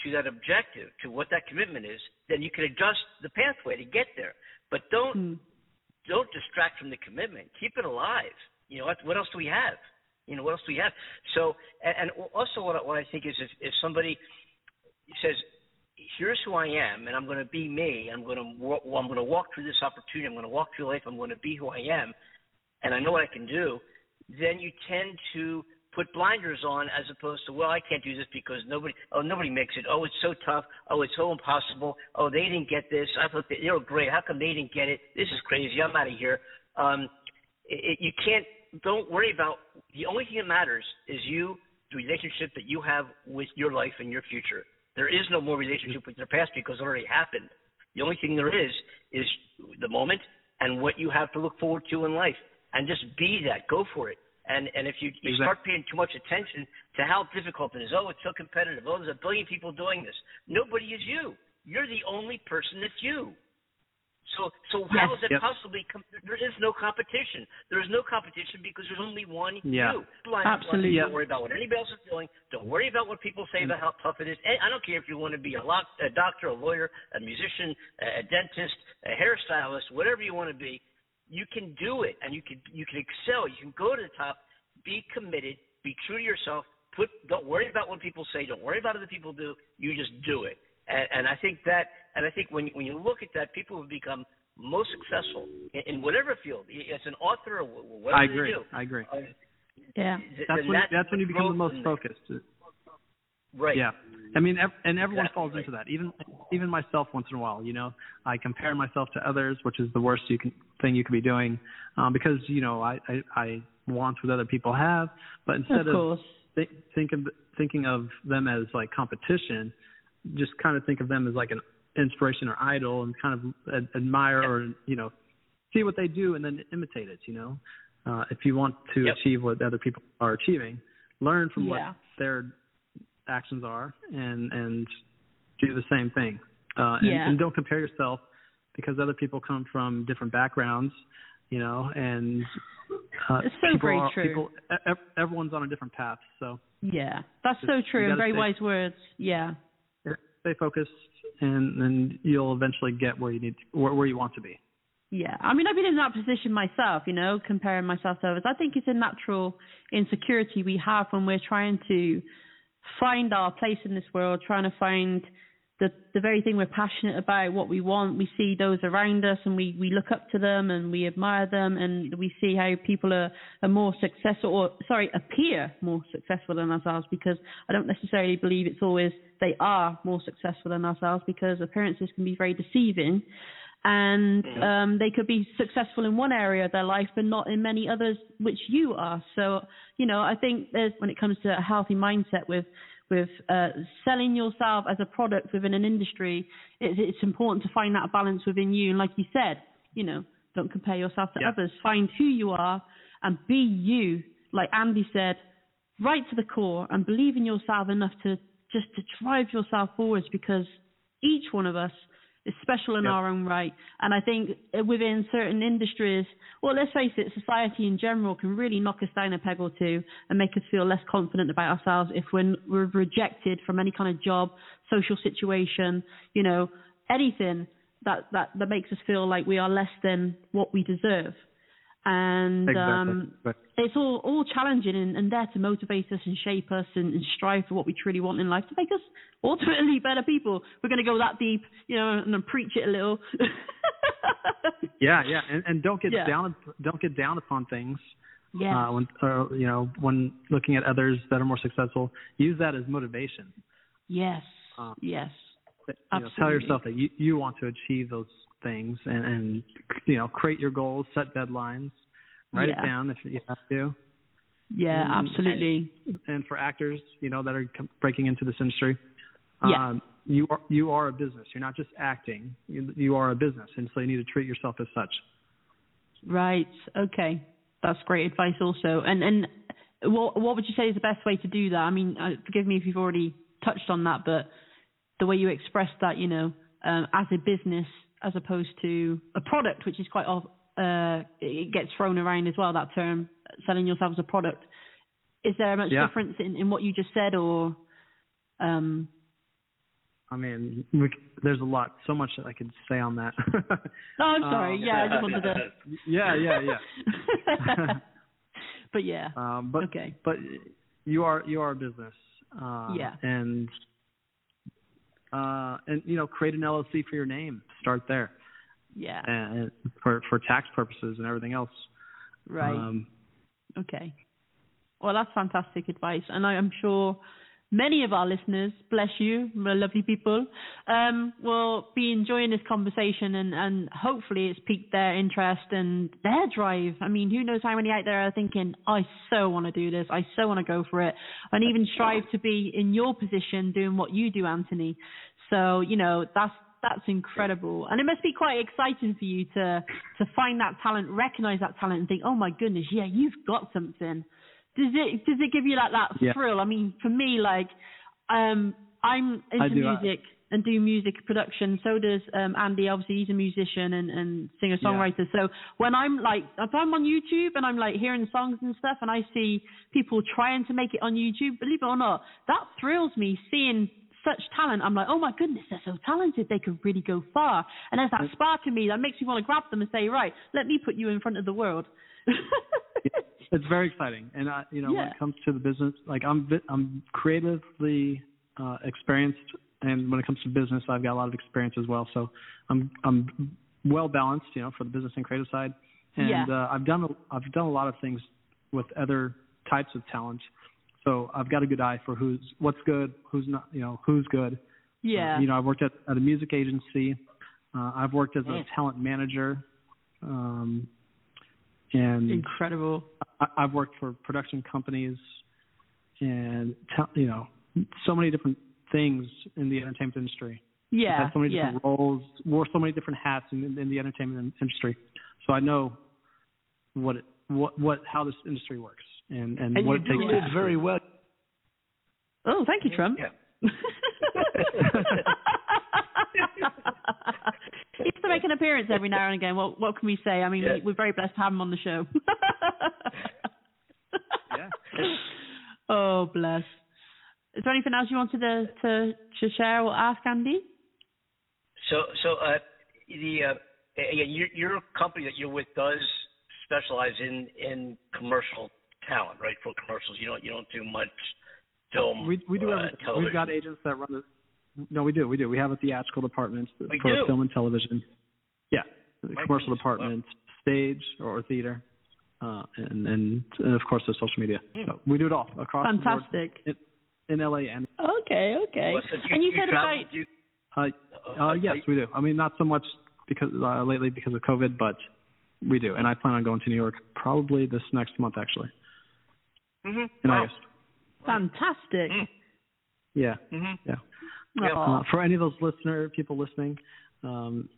to that objective, to what that commitment is, then you can adjust the pathway to get there. But don't Mm. don't distract from the commitment. Keep it alive. You know what? What else do we have? You know what else do we have? So, and, and also what I, what I think is if, if somebody says, "Here's who I am, and I'm going to be me. I'm going to well, I'm going to walk through this opportunity. I'm going to walk through life. I'm going to be who I am, and I know what I can do," then you tend to put blinders on as opposed to, well, I can't do this because nobody, oh, nobody makes it. Oh, it's so tough. Oh, it's so impossible. Oh, they didn't get this. I thought they, they were great. How come they didn't get it? This is crazy. I'm out of here. Um, it, you can't. Don't worry about. The only thing that matters is you, the relationship that you have with your life and your future. There is no more relationship with your past because it already happened. The only thing there is is the moment and what you have to look forward to in life, and just be that. Go for it. And and if you, you Exactly. start paying too much attention to how difficult it is, oh, it's so competitive. Oh, there's a billion people doing this. Nobody is you. You're the only person that's you. So so how Yes. is it Yep. possibly? Com- there is no competition. There is no competition because there's only one Yeah. you. Blind, Absolutely. Don't worry about what anybody else is doing. Don't worry about what people say about how tough it is. And I don't care if you want to be a, loc- a doctor, a lawyer, a musician, a, dentist, a hairstylist, whatever you want to be. You can do it, and you can you can excel. You can go to the top. Be committed. Be true to yourself. Put. Don't worry about what people say. Don't worry about other people do. You just do it. And, and I think that, and I think when when you look at that, people have become most successful in, in whatever field. As an author, or wh- whatever I agree. do. I agree. Uh, Yeah. th- That's when that's when you become the most and- focused. Right. Yeah, I mean, ev- and everyone Exactly falls right. into that. Even even myself, once in a while, you know, I compare myself to others, which is the worst you can thing you could be doing, um, because you know I, I I want what other people have, but instead Of course. th- think of thinking of them as like competition, just kind of think of them as like an inspiration or idol, and kind of ad- admire Yep. or you know see what they do and then imitate it. You know, uh, if you want to Yep. achieve what other people are achieving, learn from Yeah. what their actions are and and do the same thing. Uh, and, Yeah. and don't compare yourself because other people come from different backgrounds, you know, and uh, It's so people very are, true. People, ev- everyone's on a different path, so Yeah. That's so true and very stay- wise words. Yeah. Stay focused, and and you'll eventually get where you need to, where, where you want to be. Yeah, I mean, I've been in that position myself, you know, comparing myself to others. I think it's a natural insecurity we have when we're trying to find our place in this world, trying to find the the very thing we're passionate about, what we want. We see those around us, and we we look up to them, and we admire them, and we see how people are are more successful, or sorry, appear more successful than ourselves. Because I don't necessarily believe it's always they are more successful than ourselves, because appearances can be very deceiving and um, they could be successful in one area of their life, but not in many others, which you are. So, you know, I think there's when it comes to a healthy mindset with with uh, selling yourself as a product within an industry, it's, it's important to find that balance within you. And like you said, you know, don't compare yourself to Yeah. others. Find who you are and be you. Like Andy said, right to the core, and believe in yourself enough to just to drive yourself forwards because each one of us is special in Yep. our own right. And I think uh, within certain industries, well, let's face it, society in general can really knock us down a peg or two and make us feel less confident about ourselves if we're, we're rejected from any kind of job, social situation, you know, anything that, that, that makes us feel like we are less than what we deserve. And Exactly. um, Right. it's all all challenging and, and there to motivate us and shape us and, and strive for what we truly want in life to make us ultimately better people. We're going to go that deep, you know, and then preach it a little. Yeah, yeah, and and don't get Yeah. down don't get down upon things. Yeah. Uh, when or, you know when looking at others that are more successful, use that as motivation. yes. uh, yes. You know, tell yourself that you you want to achieve those things, and and you know create your goals, set deadlines, write Yeah. it down if you have to. Yeah, Mm, absolutely. And for actors, you know that are breaking into this industry, Yeah. um, you are you are a business. You're not just acting. You, you are a business, and so you need to treat yourself as such. Right. Okay. That's great advice also. And and what what would you say is the best way to do that? I mean, uh, forgive me if you've already touched on that, but the way you expressed that, you know, um, as a business as opposed to a product, which is quite uh, it gets thrown around as well. That term, selling yourself as a product. Is there a much Yeah. difference in, in what you just said, or um, I mean, we, there's a lot, so much that I could say on that. oh, I'm sorry. Um, yeah, I just wanted to. yeah, yeah, yeah. but yeah. Um, but okay. but you are you are a business. Uh, Yeah. And uh, and you know, create an LLC for your name. Start there, Yeah. and for for tax purposes and everything else. right. Um, Okay. Well, that's fantastic advice, and I am sure many of our listeners, bless you, lovely people, um, will be enjoying this conversation, and, and hopefully it's piqued their interest and their drive. I mean, who knows how many out there are thinking, I so want to do this, I so want to go for it, and even strive to be in your position doing what you do, Anthony. So, you know, that's that's incredible, and it must be quite exciting for you to to find that talent, recognize that talent, and think, oh my goodness, yeah, you've got something. Does it does it give you like that Yeah. thrill? I mean, for me, like, um, I'm into music and do music production. So does um, Andy. Obviously, he's a musician and, and singer songwriter. So when I'm like, if I'm on YouTube and I'm like hearing songs and stuff, and I see people trying to make it on YouTube, believe it or not, that thrills me. Seeing such talent, I'm like, oh my goodness, they're so talented. They could really go far. And there's that spark in me that makes me want to grab them and say, right, let me put you in front of the world. it's very exciting, and I, you know, when it comes to the business, like I'm I'm creatively uh, experienced, and when it comes to business, I've got a lot of experience as well. So I'm I'm well balanced, you know, for the business and creative side, and Yeah. uh, I've done a- I've done a lot of things with other types of talent. So I've got a good eye for who's what's good, who's not, you know, who's good. yeah. Uh, you know, I've worked at, at a music agency. Uh, I've worked as a talent manager, um, and Incredible. I, I've worked for production companies, and te- you know, so many different things in the entertainment industry. I've Yeah. had so many yeah. different roles, wore so many different hats in, in the entertainment industry. So I know what it, what what how this industry works and and, And what you it do takes. live very well. Oh, thank you, Trump. Yeah. he used to make an appearance every now and again. What what can we say? I mean, Yeah. we, we're very blessed to have him on the show. Yeah. Oh, bless. Is there anything else you wanted to to, to share or ask Andy? So, so uh, the uh, yeah, your your company that you're with does specialize in in commercial talent, right? For commercials, you don't you don't do much film. We we do uh, everything. television. We've got agents that run the. No, we do. We do. We have a theatrical department We for do? film and television. Yeah, the My commercial goodness, department, stage or theater, uh, and, and and of course the social media. Hmm. So we do it all across the board Fantastic. in, in LA and Okay, okay. Well, so do and you do said travel, about you- uh, uh, yes, we do. I mean, not so much because uh, lately because of COVID, but we do. And I plan on going to New York probably this next month actually Mhm. in Wow. August. fantastic. Mm. Yeah, Mhm. yeah. Yeah. Uh, for any of those listener people listening, um,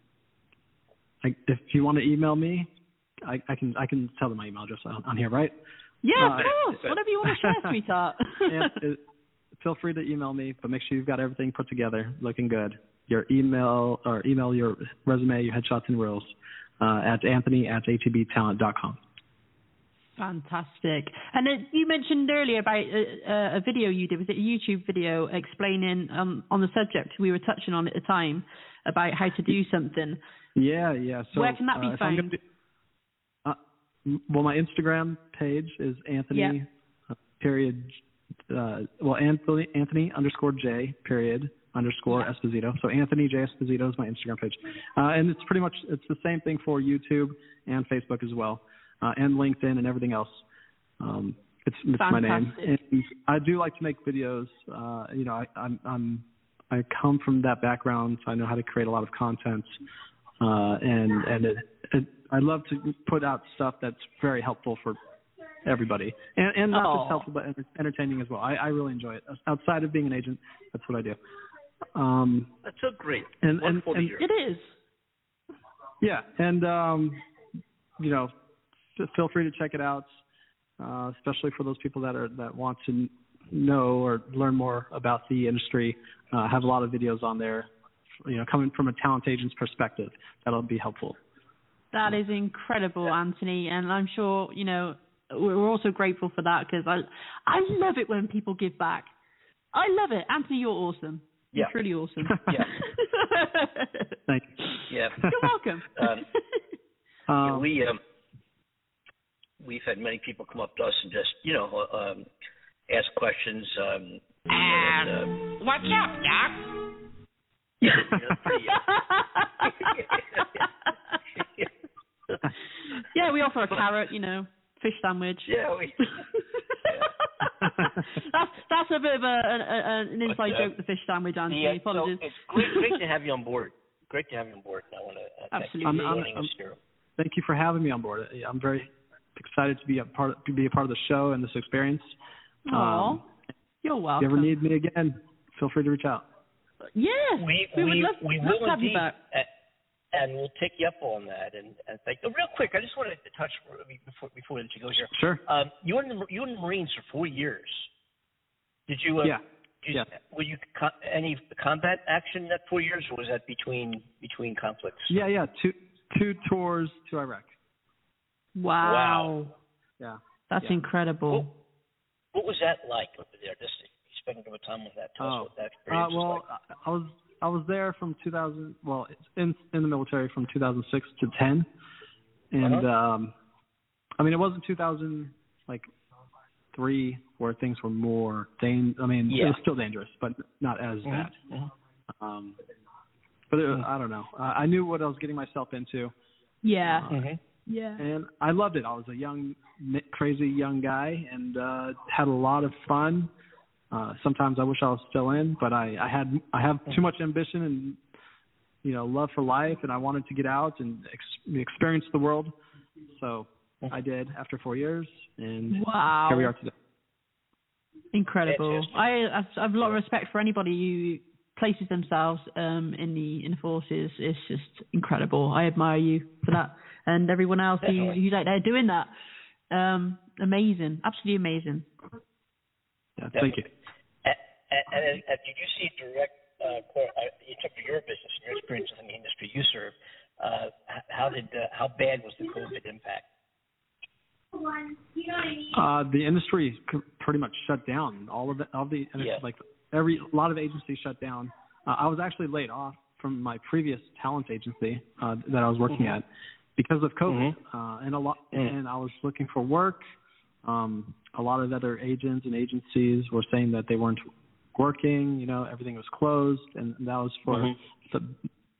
I, if you want to email me, I, I can I can tell them my email address on, on here, right? yeah, uh, of course. Whatever you want to share, sweetheart. and it, feel free to email me, but make sure you've got everything put together, looking good. Your email or email your resume, your headshots and reels uh, at Anthony at atbtalent.com. Fantastic. And uh, you mentioned earlier about uh, uh, a video you did. Was it a YouTube video explaining um, on the subject we were touching on at the time about how to do something? Yeah, yeah. So Where can that be uh, found? do- uh, well, my Instagram page is Anthony Yeah. uh, period uh, well Anthony Anthony underscore J period underscore Esposito. So Anthony J Esposito is my Instagram page, uh, and it's pretty much it's the same thing for YouTube and Facebook as well, uh, and LinkedIn and everything else. Um, it's it's my name, and I do like to make videos. Uh, you know, I, I'm I'm I come from that background, so I know how to create a lot of content, uh, and and it, it, I love to put out stuff that's very helpful for everybody, and, and not Aw. just helpful but entertaining as well. I, I really enjoy it. Outside of being an agent, that's what I do. Um, That's so great. and and, Wonderful and. It is. yeah, and um, you know, f- feel free to check it out, uh, especially for those people that are that want to know or learn more about the industry. Uh, I have a lot of videos on there, you know, coming from a talent agent's perspective. That'll be helpful. That is incredible, Anthony, and I'm sure you know we're also grateful for that because I I love it when people give back. I love it, Anthony. You're awesome. You're Yeah. truly awesome. Yeah. Thank you. Yeah. You're welcome. Um, Yeah, Um, we um, we've had many people come up to us and just you know um, ask questions. Um, and, um, What's up, Doc? yeah, you know, pretty, uh, yeah, we offer a carrot, you know, fish sandwich. yeah, we, that's that's a bit of a, a, a an inside uh, joke, the fish sandwich, Anthony. yeah, so Apologies. it's great, great to have you on board. Great to have you on board. I want to uh, thank you Absolutely. for I'm- joining I'm- us here. thank you for having me on board. I'm very excited to be a part to be a part of the show and this experience. Aw, Um, you're if welcome. you ever need me again, feel free to reach out. yes, We we, would love, we love will to have you back. a- and we'll take you up on that. And, and thank. oh, Real quick, I just wanted to touch before before we let you go here. Sure. Um, you were in the you were in the Marines for four years. Did you? Uh, Yeah. Did you, Were you co- any combat action in that four years, or was that between between conflicts? Yeah, yeah. Two two tours to Iraq. Wow, Wow. Yeah. that's Yeah. incredible. What was that like over there? Just spending a bit time with that. Tell us Oh. what that Uh, experience was well, like. I I was I was there from 2000. Well, it's in in the military from 2006 to 10, and Uh-huh. um, I mean it wasn't 2000 like three where things were more dang. I mean it was still dangerous, but not as Mhm, bad. mhm. Um, but it, I don't know. I I knew what I was getting myself into, Yeah, Mhm. Yeah. and I loved it. I was a young, mi- crazy young guy, and uh, had a lot of fun. Uh, sometimes I wish I was still in, but I, I had I have too much ambition and you know love for life, and I wanted to get out and ex- experience the world. So I did after four years, and Wow, here we are today. incredible. I I've, I've a lot of respect for anybody who places themselves um, in the in the forces. It's just incredible. I admire you for that, and everyone else who, who's out there doing that. Um, amazing, absolutely amazing. Yeah, thank you. And, and, and uh, did you see direct, uh, in terms of your business and your experience in the industry you serve, uh, how did uh, how bad was the COVID impact? Uh, the industry pretty much shut down. All of it, all the Yeah. like every a lot of agencies shut down. Uh, I was actually laid off from my previous talent agency uh, that I was working Mhm. at because of COVID, Mhm. uh, and a lot. Mm. And I was looking for work. Um, a lot of other agents and agencies were saying that they weren't working. You know, everything was closed, and that was for Mhm. the,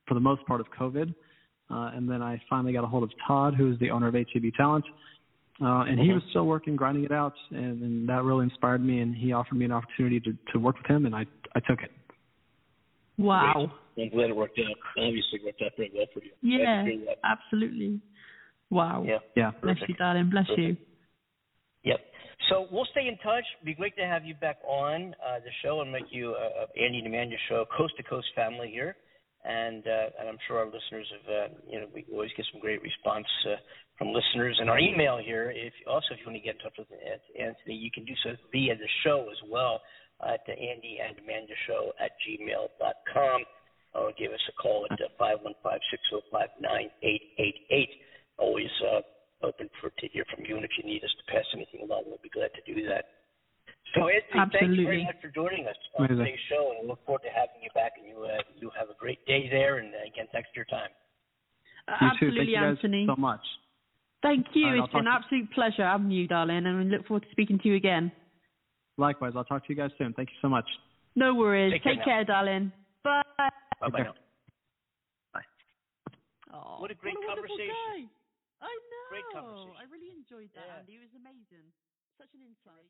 for the most part of COVID. Uh, and then I finally got a hold of Todd, who is the owner of ATB Talent. Uh, and he Mhm. was still working, grinding it out, and, and that really inspired me. And he offered me an opportunity to, to work with him, and I I took it. Wow. I'm glad it worked out. Obviously, it worked out very well for you. Yeah, absolutely. Wow. Yeah. Yeah. Bless you, darling. Bless you. Yep. So we'll stay in touch. It'd be great to have you back on uh, the show and make you uh, Andy Andy and Amanda show, coast to coast family here. And uh, and I'm sure our listeners have uh, you know we always get some great response uh, from listeners. And our email here, if also if you want to get in touch with Anthony, you can do so via the show as well at the Andy and Amanda show at gmail.com or give us a call at uh, five one five six zero five nine eight eight eight. Always uh, open for to hear from you, and if you need us to pass anything along, we'll be glad to do that. So, Anthony, thanks very much for joining us on Amazing. today's show, and we look forward to having you back. And you, uh, you have a great day there. And uh, again, thanks for your time. Uh, You absolutely, Thank you guys Anthony. so much. Thank you. All right, I'll it's been an talk absolute pleasure having you, darling, and we look forward to speaking to you again. Likewise, I'll talk to you guys soon. Thank you so much. No worries. Take care Take now. care, darling. Bye. Bye bye. care. Oh, What a great wonderful conversation. guy. I know. Great conversation. I really enjoyed that, Yeah. Andy. It was amazing. Such an insight.